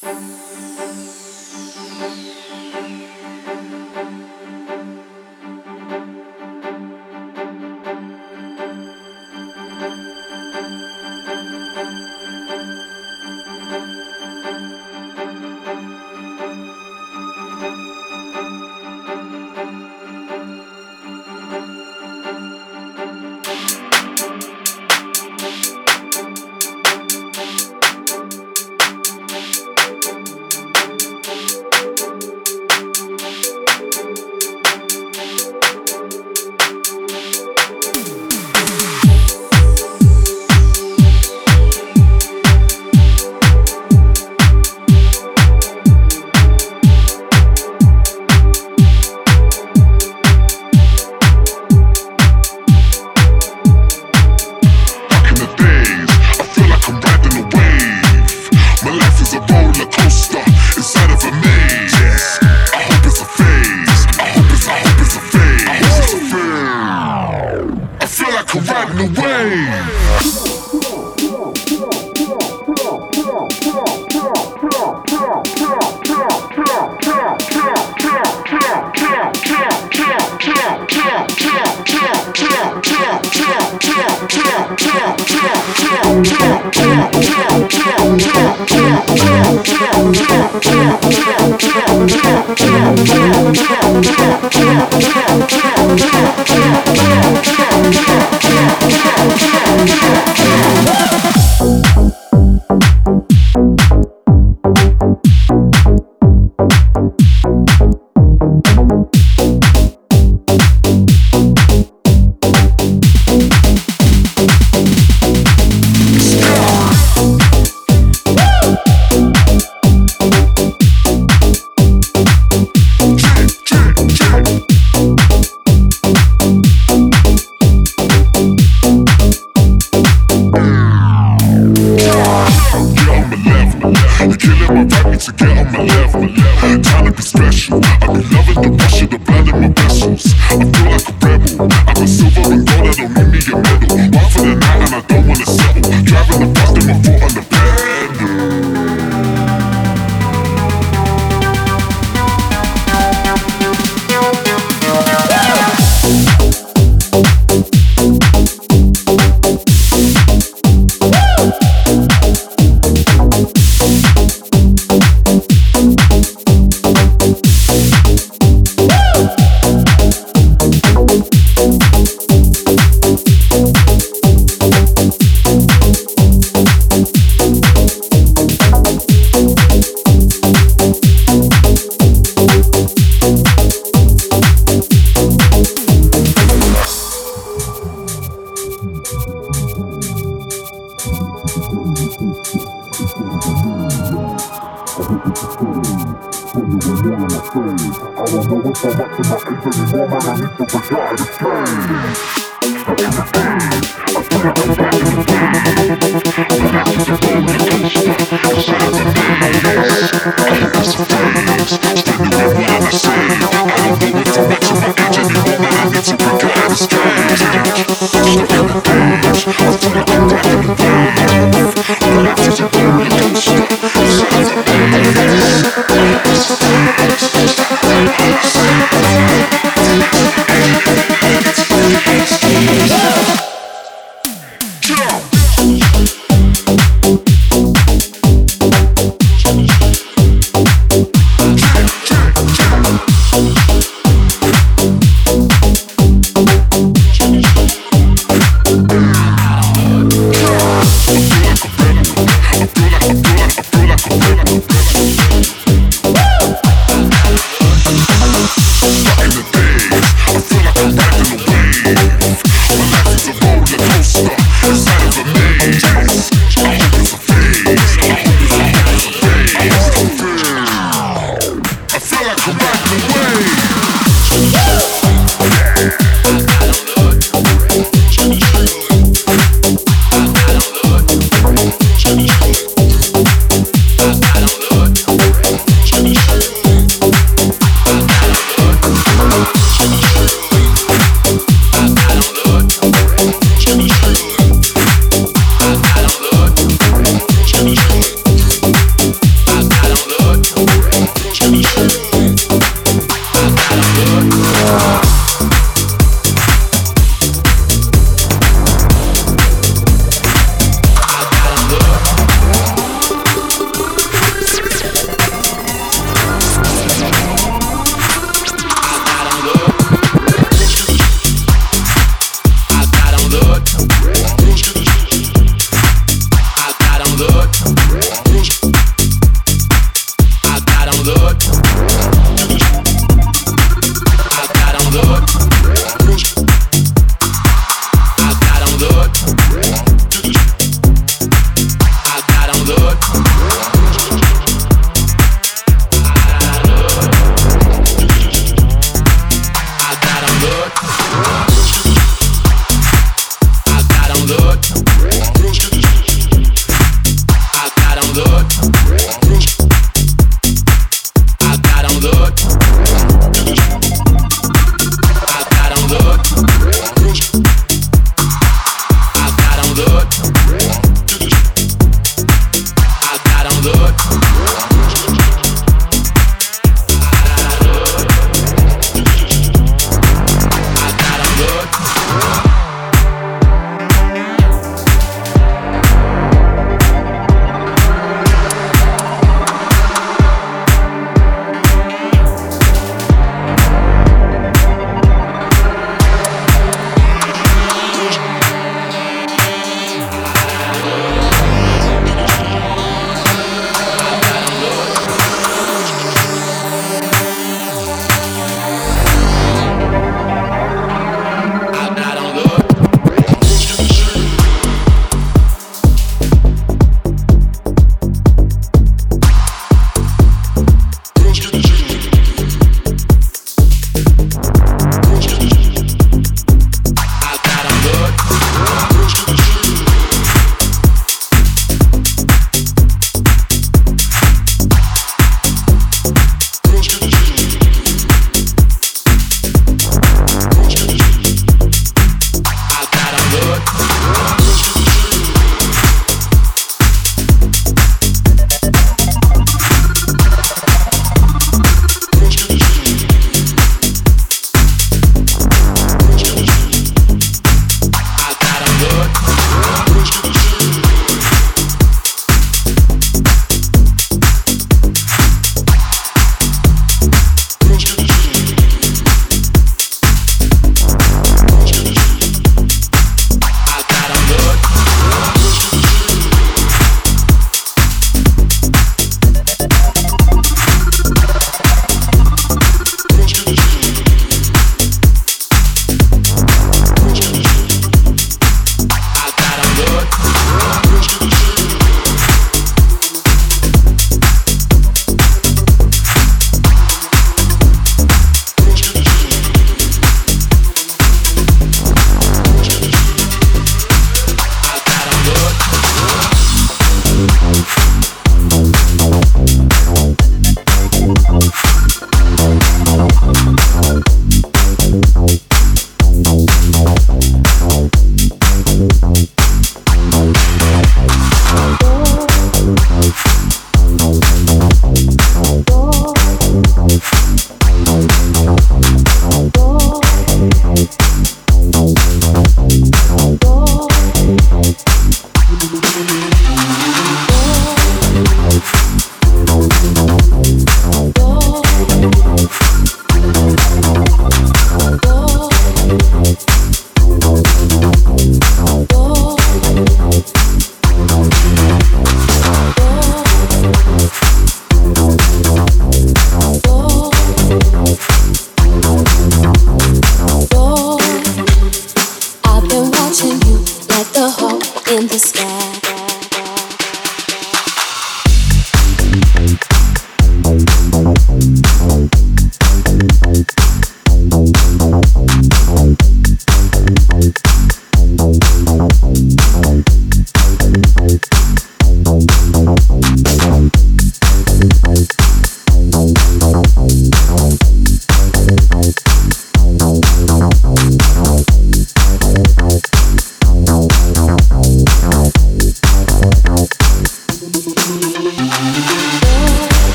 I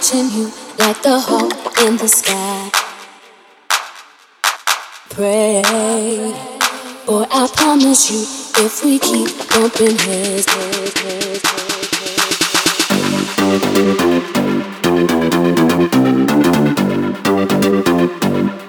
watching you like the hawk in the sky. Pray, boy, I promise you, if we keep bumping heads, heads, heads, I've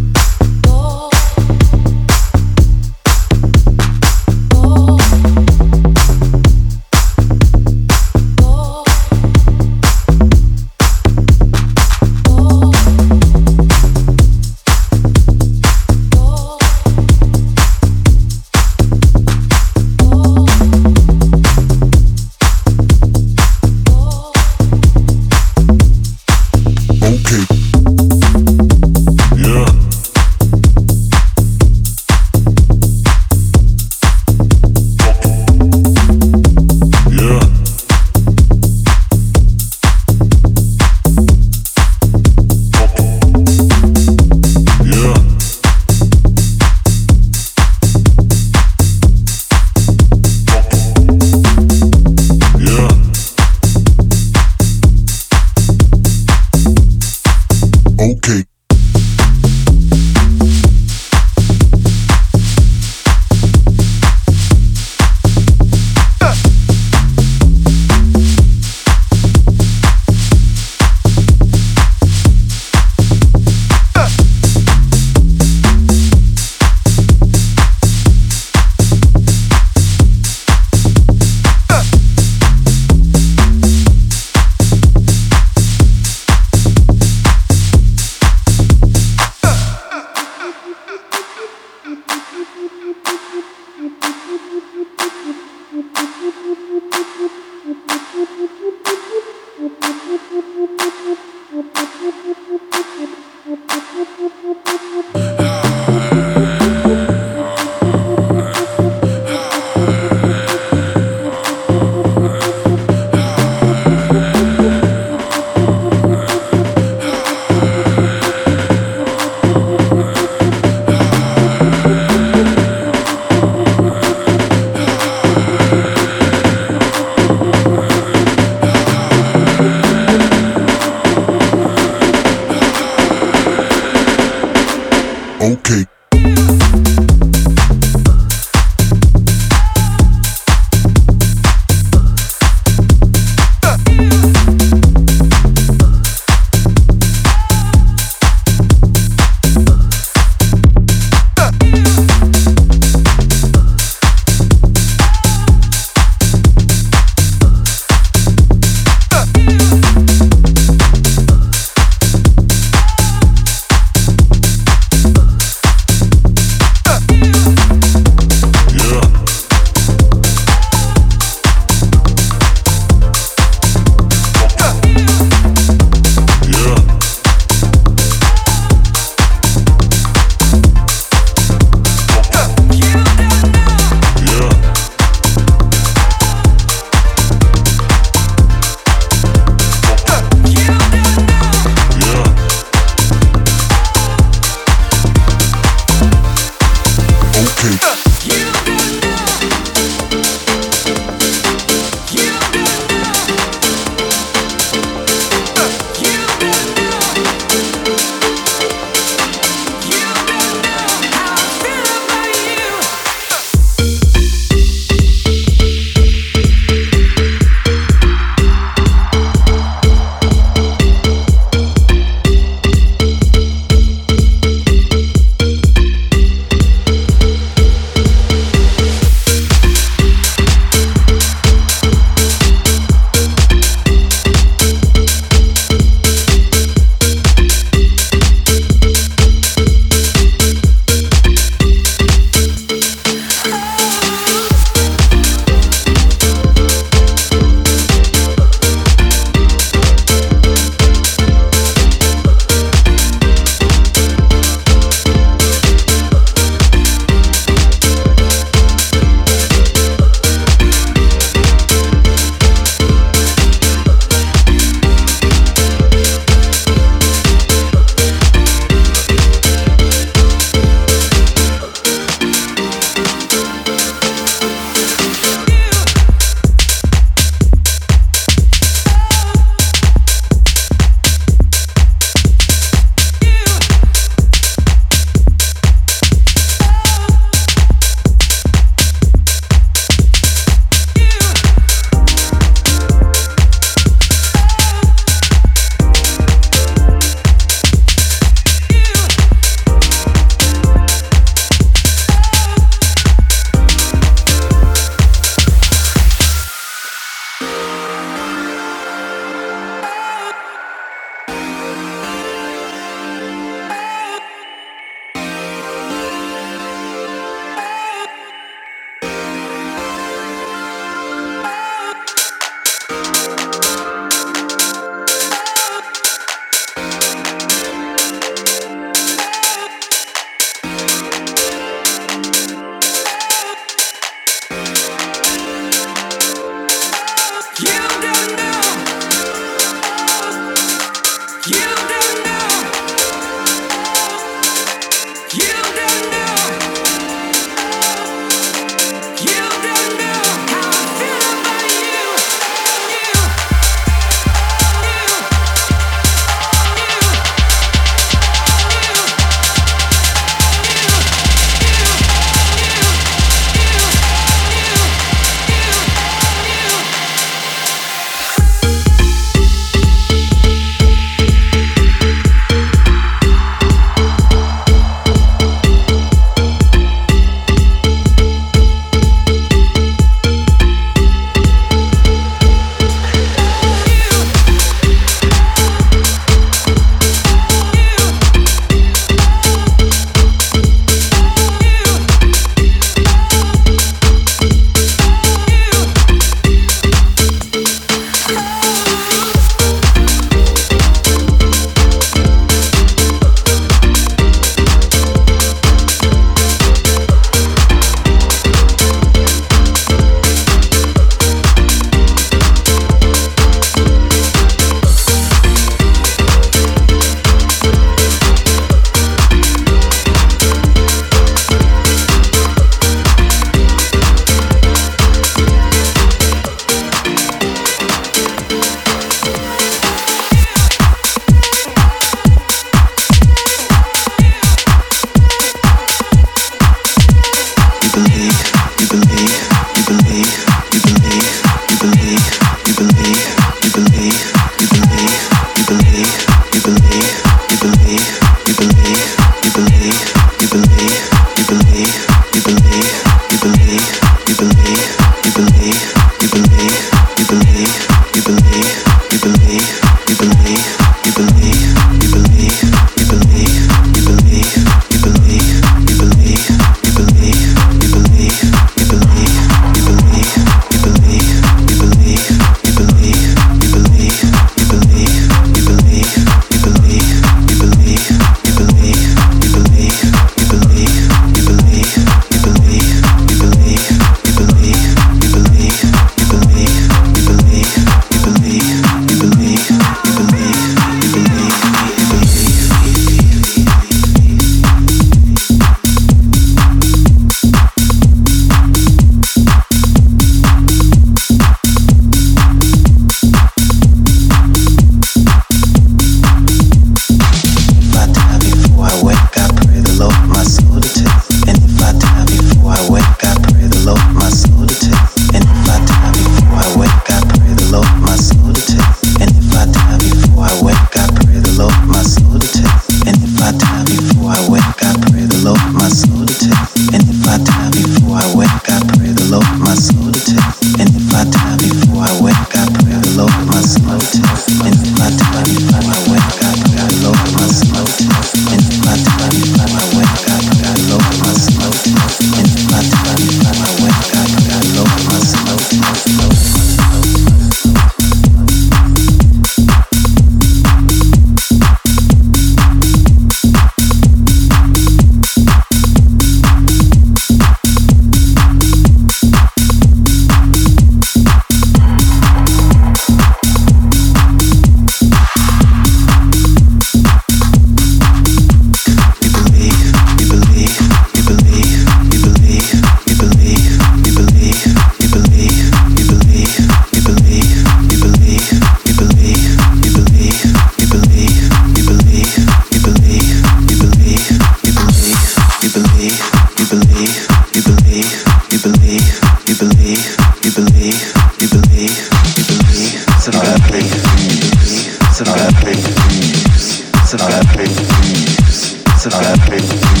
you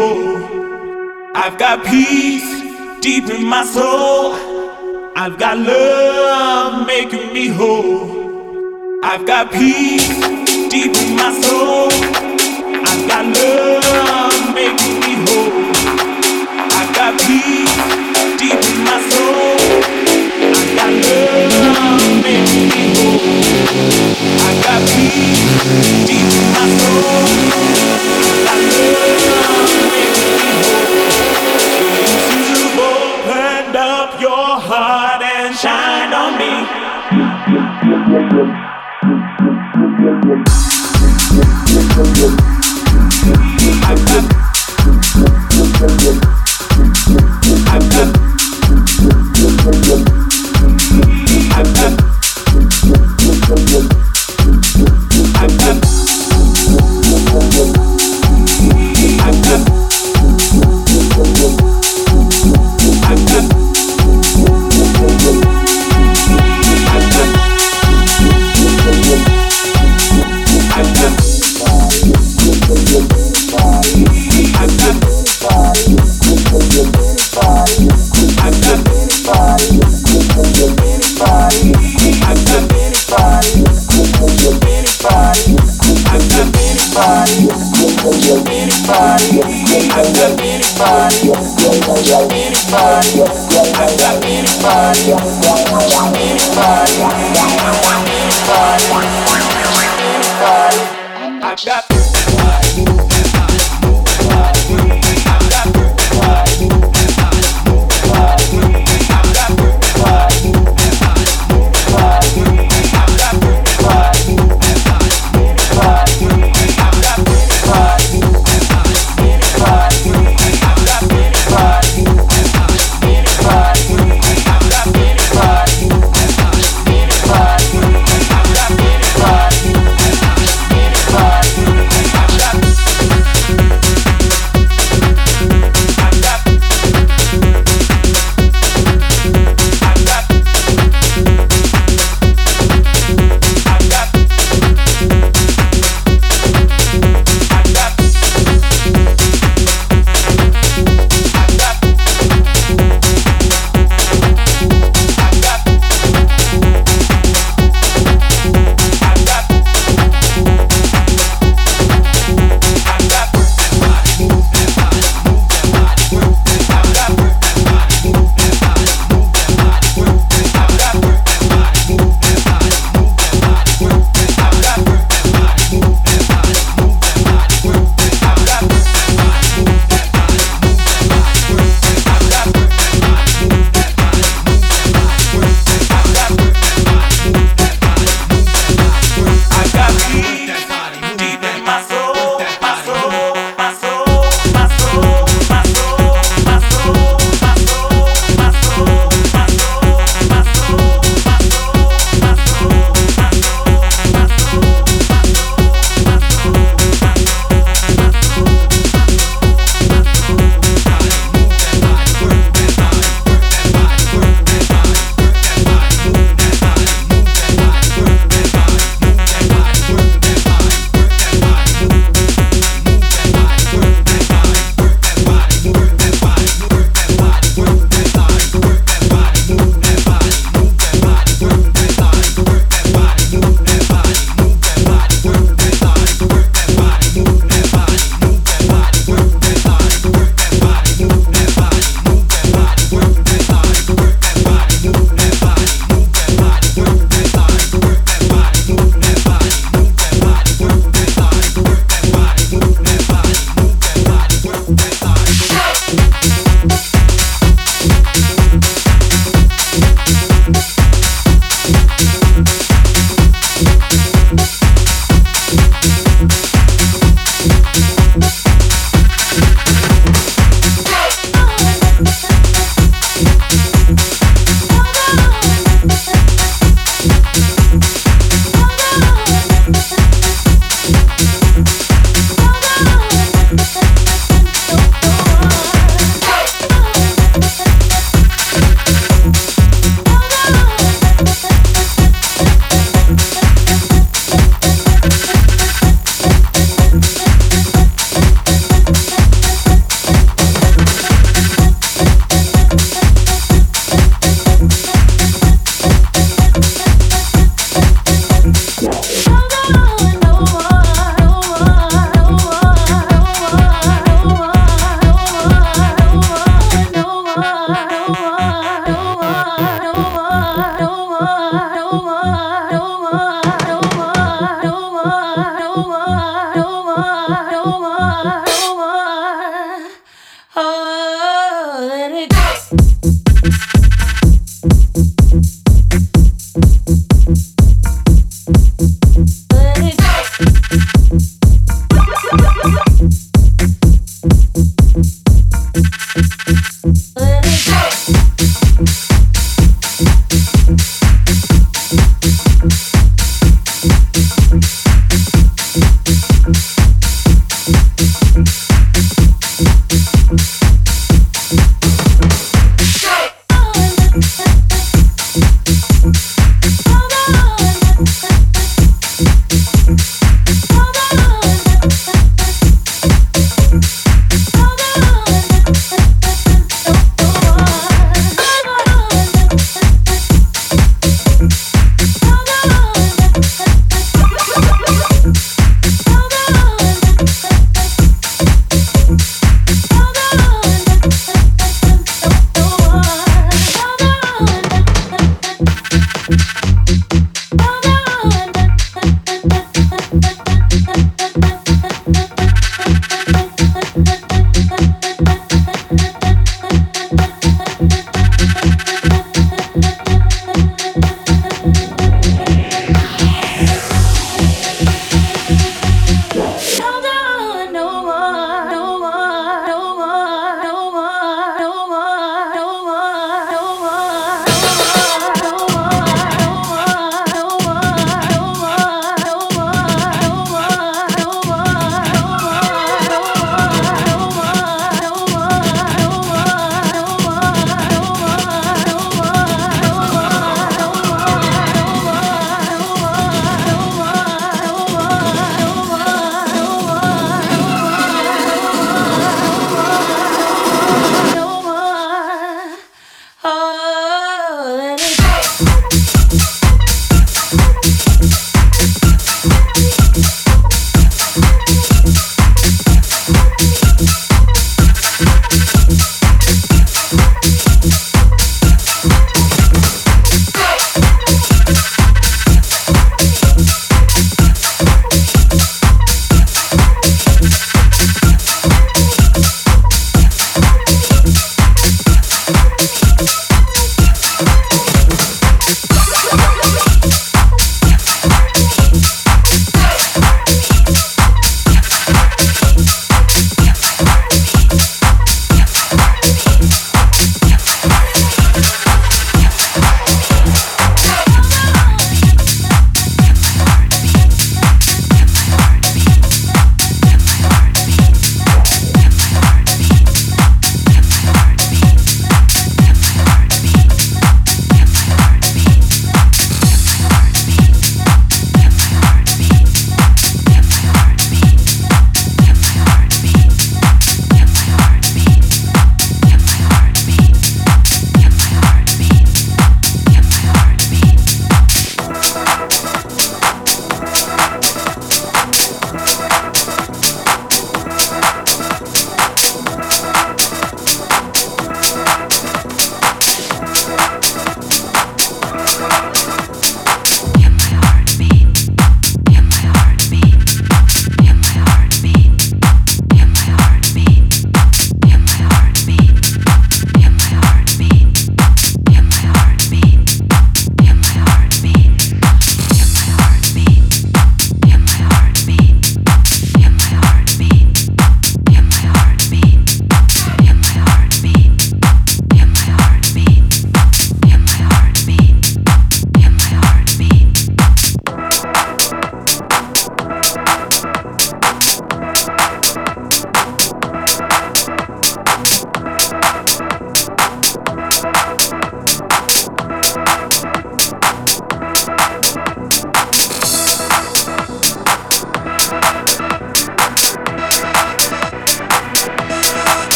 I've got peace deep in my soul. I've got love making me whole. I've got peace deep in my soul. I've got love making me whole. I've got peace deep in my soul. I've got love making me whole. I've got peace deep in my soul. I've got love me.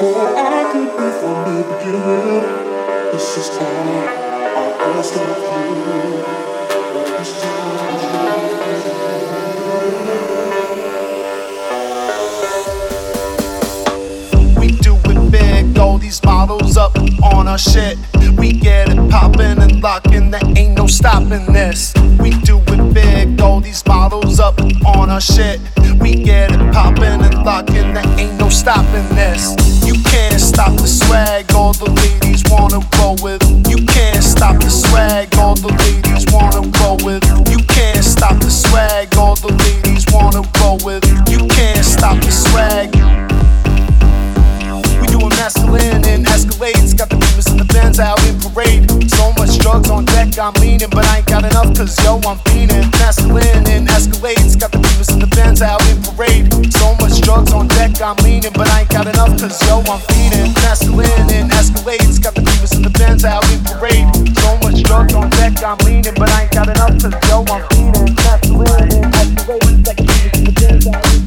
Hold, I could be all I you. We do it big, throw these bottles up on our shit. We get it poppin' and lockin', there ain't no stopping this. We do it big, throw these bottles up on our shit. We get it poppin' and lockin', there ain't no stopping this. You can't stop the swag, all the ladies wanna roll with. You can't stop the swag, all the ladies wanna roll with. You can't stop the swag, all the ladies wanna roll with. You can't stop the swag. We doing masculine in Escalades, got the Benz out in parade. So much drugs on deck, I'm leaning, but I ain't got enough, cause yo, I'm fiending. Masculine in Escalades, got the beamers and the Benz out in parade. So much drugs on deck, I'm leaning, but I ain't got enough, cause yo, I'm fiending. Masculine in Escalades, got the beamers and the Benz out in parade. So much drugs on deck, I'm leaning, but I ain't got enough, cause yo, I'm fiending. Masculine in Escalades, got the beamers and the Benz out in parade.